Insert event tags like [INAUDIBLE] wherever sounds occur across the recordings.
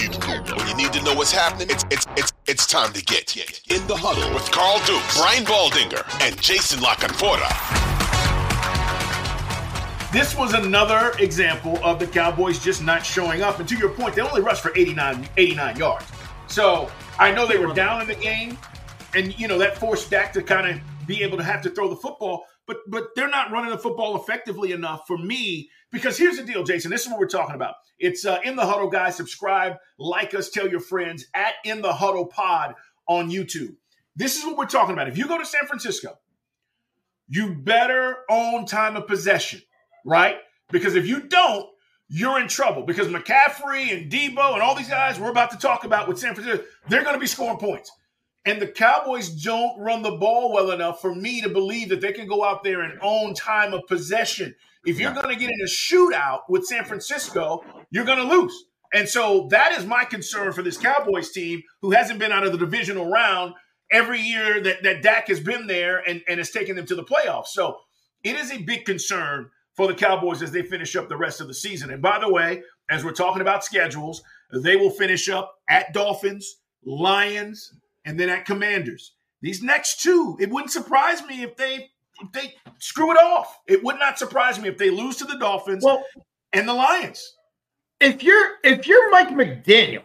need, when you need to know what's happening, it's it's it's it's time to get in the huddle with Carl Dukes, Brian Baldinger, and Jason La Canfora. This was another example of the Cowboys just not showing up. And to your point, they only rushed for 89, 89 yards. So I know they were down in the game, and you know that forced Dak to kind of be able to have to throw the football. But but they're not running the football effectively enough for me. Because here's the deal, Jason. This is what we're talking about. It's uh, in the huddle, guys. Subscribe, like us, tell your friends at in the huddle pod on YouTube. This is what we're talking about. If you go to San Francisco, you better own time of possession right? Because if you don't, you're in trouble because McCaffrey and Debo and all these guys we're about to talk about with San Francisco, they're going to be scoring points. And the Cowboys don't run the ball well enough for me to believe that they can go out there and own time of possession. If you're going to get in a shootout with San Francisco, you're going to lose. And so that is my concern for this Cowboys team who hasn't been out of the divisional round every year that, that Dak has been there and, and has taken them to the playoffs. So it is a big concern for the Cowboys as they finish up the rest of the season. And by the way, as we're talking about schedules, they will finish up at Dolphins, Lions, and then at Commanders. These next two, it wouldn't surprise me if they if they screw it off. It would not surprise me if they lose to the Dolphins well, and the Lions. If you're if you're Mike McDaniel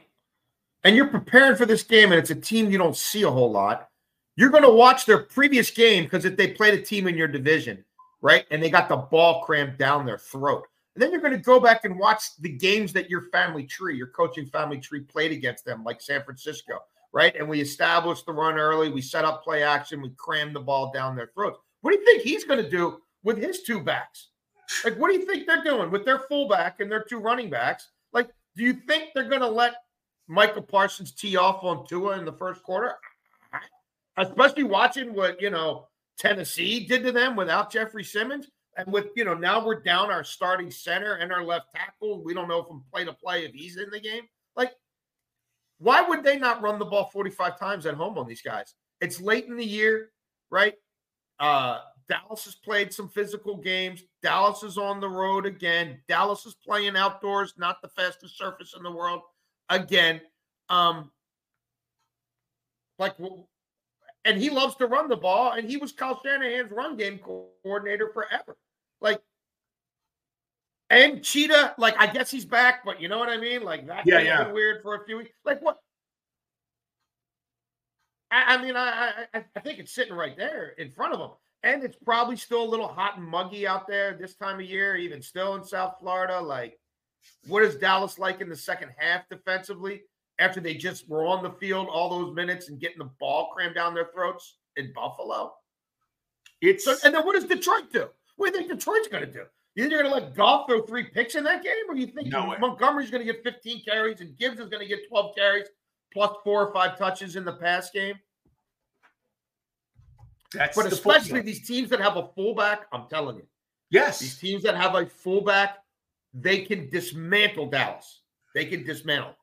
and you're preparing for this game and it's a team you don't see a whole lot, you're going to watch their previous game because if they played a team in your division right? And they got the ball crammed down their throat. And then you're going to go back and watch the games that your family tree, your coaching family tree played against them, like San Francisco, right? And we established the run early. We set up play action. We crammed the ball down their throats. What do you think he's going to do with his two backs? Like, what do you think they're doing with their fullback and their two running backs? Like, do you think they're going to let Micah Parsons tee off on Tua in the first quarter? Especially watching what, you know, Tennessee did to them without Jeffrey Simmons. And with, you know, now we're down our starting center and our left tackle. We don't know from play to play if he's in the game. Like, why would they not run the ball 45 times at home on these guys? It's late in the year, right? Uh, Dallas has played some physical games. Dallas is on the road again. Dallas is playing outdoors, not the fastest surface in the world again. Um, like, and he loves to run the ball, and he was Kyle Shanahan's run game coordinator forever. Like, and Cheetah, like, I guess he's back, but you know what I mean? Like, that yeah, yeah. been weird for a few weeks. Like, what? I, I mean, I, I I think it's sitting right there in front of him, and it's probably still a little hot and muggy out there this time of year, even still in South Florida. Like, what is Dallas like in the second half defensively? after they just were on the field all those minutes and getting the ball crammed down their throats in Buffalo. It's so, and then what does Detroit do? What do you think Detroit's going to do? You think they're going to let Goff throw three picks in that game, or you think no Montgomery's going to get 15 carries and Gibbs is going to get 12 carries plus four or five touches in the pass game? That's but especially these teams that have a fullback, I'm telling you. Yes. These teams that have a fullback, they can dismantle Dallas. They can dismantle.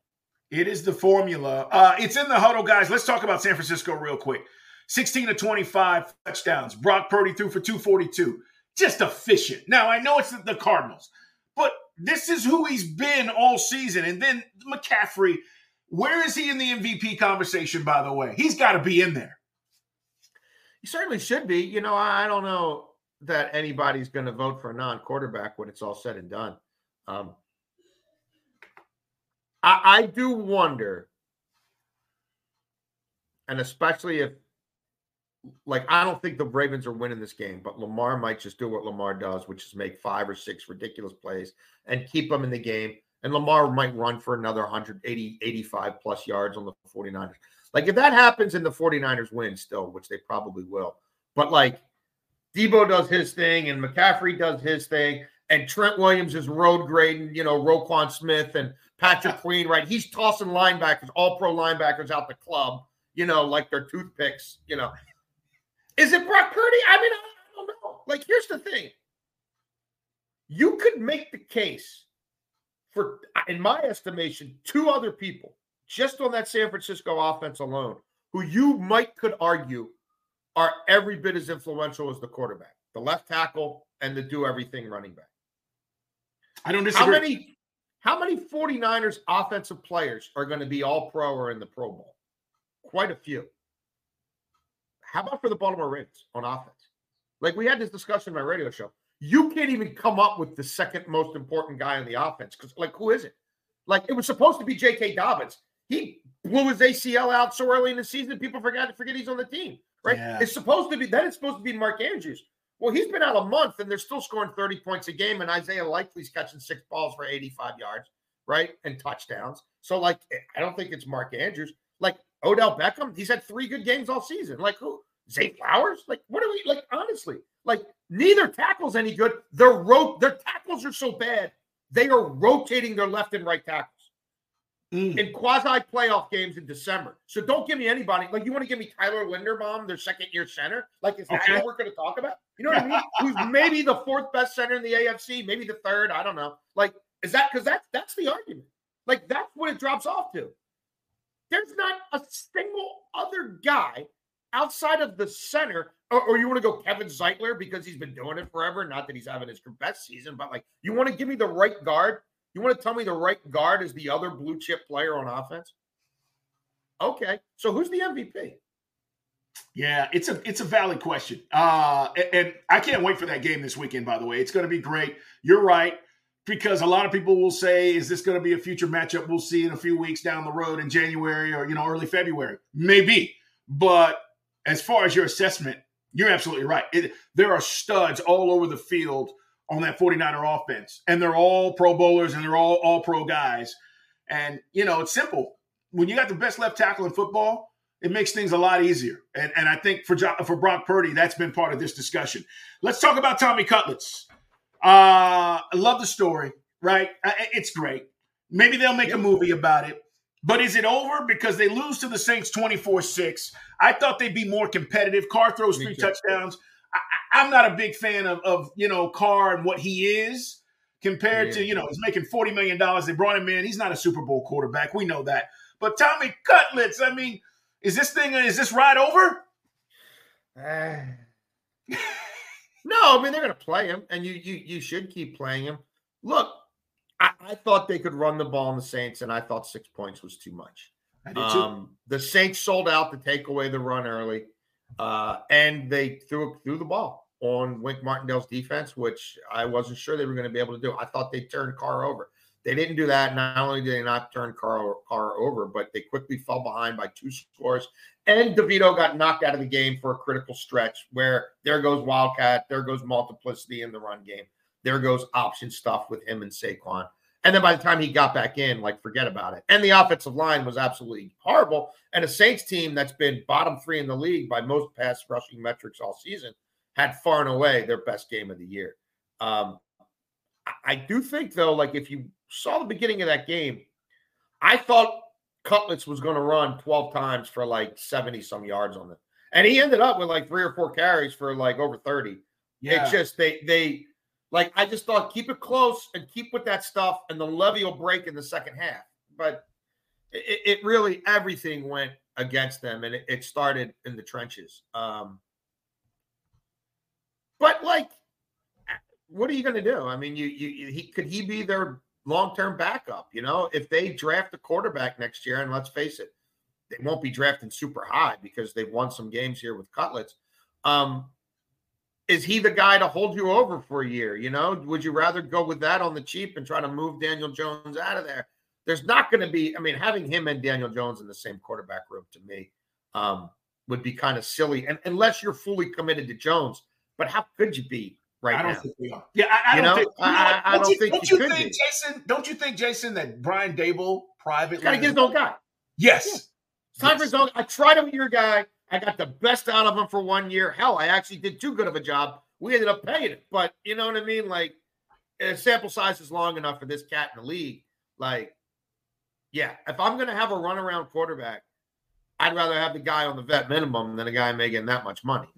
It is the formula. Uh, it's in the huddle, guys. Let's talk about San Francisco real quick. 16 to 25 touchdowns. Brock Purdy threw for 242. Just efficient. Now, I know it's the Cardinals, but this is who he's been all season. And then McCaffrey, where is he in the MVP conversation, by the way? He's got to be in there. He certainly should be. You know, I don't know that anybody's going to vote for a non quarterback when it's all said and done. Um, I, I do wonder, and especially if, like, I don't think the Ravens are winning this game, but Lamar might just do what Lamar does, which is make five or six ridiculous plays and keep them in the game. And Lamar might run for another 180, 85 plus yards on the 49ers. Like, if that happens and the 49ers win still, which they probably will, but like, Debo does his thing and McCaffrey does his thing, and Trent Williams is road grading, you know, Roquan Smith and Patrick [LAUGHS] Queen, right? He's tossing linebackers, all pro linebackers out the club, you know, like they're toothpicks, you know. Is it Brock Purdy? I mean, I don't know. Like, here's the thing you could make the case for, in my estimation, two other people just on that San Francisco offense alone who you might could argue are every bit as influential as the quarterback, the left tackle, and the do everything running back. I don't disagree. How many How many 49ers offensive players are going to be all pro or in the Pro Bowl? Quite a few. How about for the Baltimore Ravens on offense? Like we had this discussion in my radio show. You can't even come up with the second most important guy on the offense because, like, who is it? Like, it was supposed to be J.K. Dobbins. He blew his ACL out so early in the season, people forgot to forget he's on the team, right? Yeah. It's supposed to be then it's supposed to be Mark Andrews. Well, he's been out a month and they're still scoring 30 points a game, and Isaiah Likely's catching six balls for 85 yards, right? And touchdowns. So, like, I don't think it's Mark Andrews. Like Odell Beckham, he's had three good games all season. Like who? Zay Flowers? Like, what are we like? Honestly, like neither tackle's any good. Their rope, their tackles are so bad, they are rotating their left and right tackles mm. in quasi playoff games in December. So don't give me anybody like you want to give me Tyler Linderbaum, their second year center. Like, is that okay. what we're going to talk about? You know what I mean? [LAUGHS] Who's maybe the fourth best center in the AFC, maybe the third. I don't know. Like, is that because that's that's the argument? Like, that's what it drops off to. There's not a single other guy outside of the center, or, or, you want to go Kevin Zeitler because he's been doing it forever. Not that he's having his best season, but like you want to give me the right guard. You want to tell me the right guard is the other blue chip player on offense? Okay, so who's the MVP? Yeah, it's a it's a valid question, uh, and, and I can't wait for that game this weekend. By the way, it's going to be great. You're right because a lot of people will say, "Is this going to be a future matchup?" We'll see in a few weeks down the road in January or you know early February, maybe. But as far as your assessment, you're absolutely right. It, there are studs all over the field on that 49er offense, and they're all Pro Bowlers and they're all all pro guys. And you know, it's simple. When you got the best left tackle in football, it makes things a lot easier. And, and I think for for Brock Purdy, that's been part of this discussion. Let's talk about Tommy Cutlets. Uh, I love the story, right? It's great. Maybe they'll make a movie about it. But is it over because they lose to the Saints 24 6? I thought they'd be more competitive. Carr throws three touchdowns. I, am not a big fan of, of, you know, Carr and what he is compared yeah. to, you know, he's making $40 million. They brought him in. He's not a Super Bowl quarterback. We know that. But Tommy Cutlets, I mean, is this thing, is this ride over? Uh, no, I mean, they're going to play him, and you, you, you should keep playing him. Look, I, I, thought they could run the ball in the Saints, and I thought six points was too much. I did too. Um, the Saints sold out to take away the run early, uh, and they threw threw the ball on Wink Martindale's defense, which I wasn't sure they were going to be able to do. I thought they turned Carr over. They didn't do that. Not only did they not turn Carr, Carr over, but they quickly fell behind by two scores. And DeVito got knocked out of the game for a critical stretch where there goes Wildcat, there goes multiplicity in the run game. There goes option stuff with him and Saquon. And then by the time he got back in, like, forget about it. And the offensive line was absolutely horrible. And a Saints team that's been bottom three in the league by most pass rushing metrics all season had far and away their best game of the year. Um, I do think, though, like, if you saw the beginning of that game, I thought Cutlets was going to run 12 times for like 70 some yards on it. And he ended up with like three or four carries for like over 30. Yeah. It's just they, they, like I just thought, keep it close and keep with that stuff, and the levee will break in the second half. But it, it really everything went against them, and it, it started in the trenches. Um, but like, what are you going to do? I mean, you you he could he be their long term backup? You know, if they draft a quarterback next year, and let's face it, they won't be drafting super high because they've won some games here with Cutlets. Um, is he the guy to hold you over for a year? You know, would you rather go with that on the cheap and try to move Daniel Jones out of there? There's not going to be, I mean, having him and Daniel Jones in the same quarterback room to me um, would be kind of silly, and unless you're fully committed to Jones. But how could you be right I don't now? think we are. Yeah, I, I you don't know? think. I, I, don't, you, think. Don't you, think, be. Jason? Don't you think, Jason, that Brian Daboll privately got to get his own guy? Yes. Yeah. It's time yes. for his own. I tried him with your guy. I got the best out of him for one year. Hell, I actually did too good of a job. We ended up paying it, but you know what I mean? Like, sample size is long enough for this cat in the league. Like, yeah, if I'm going to have a runaround quarterback, I'd rather have the guy on the vet minimum than a guy making that much money.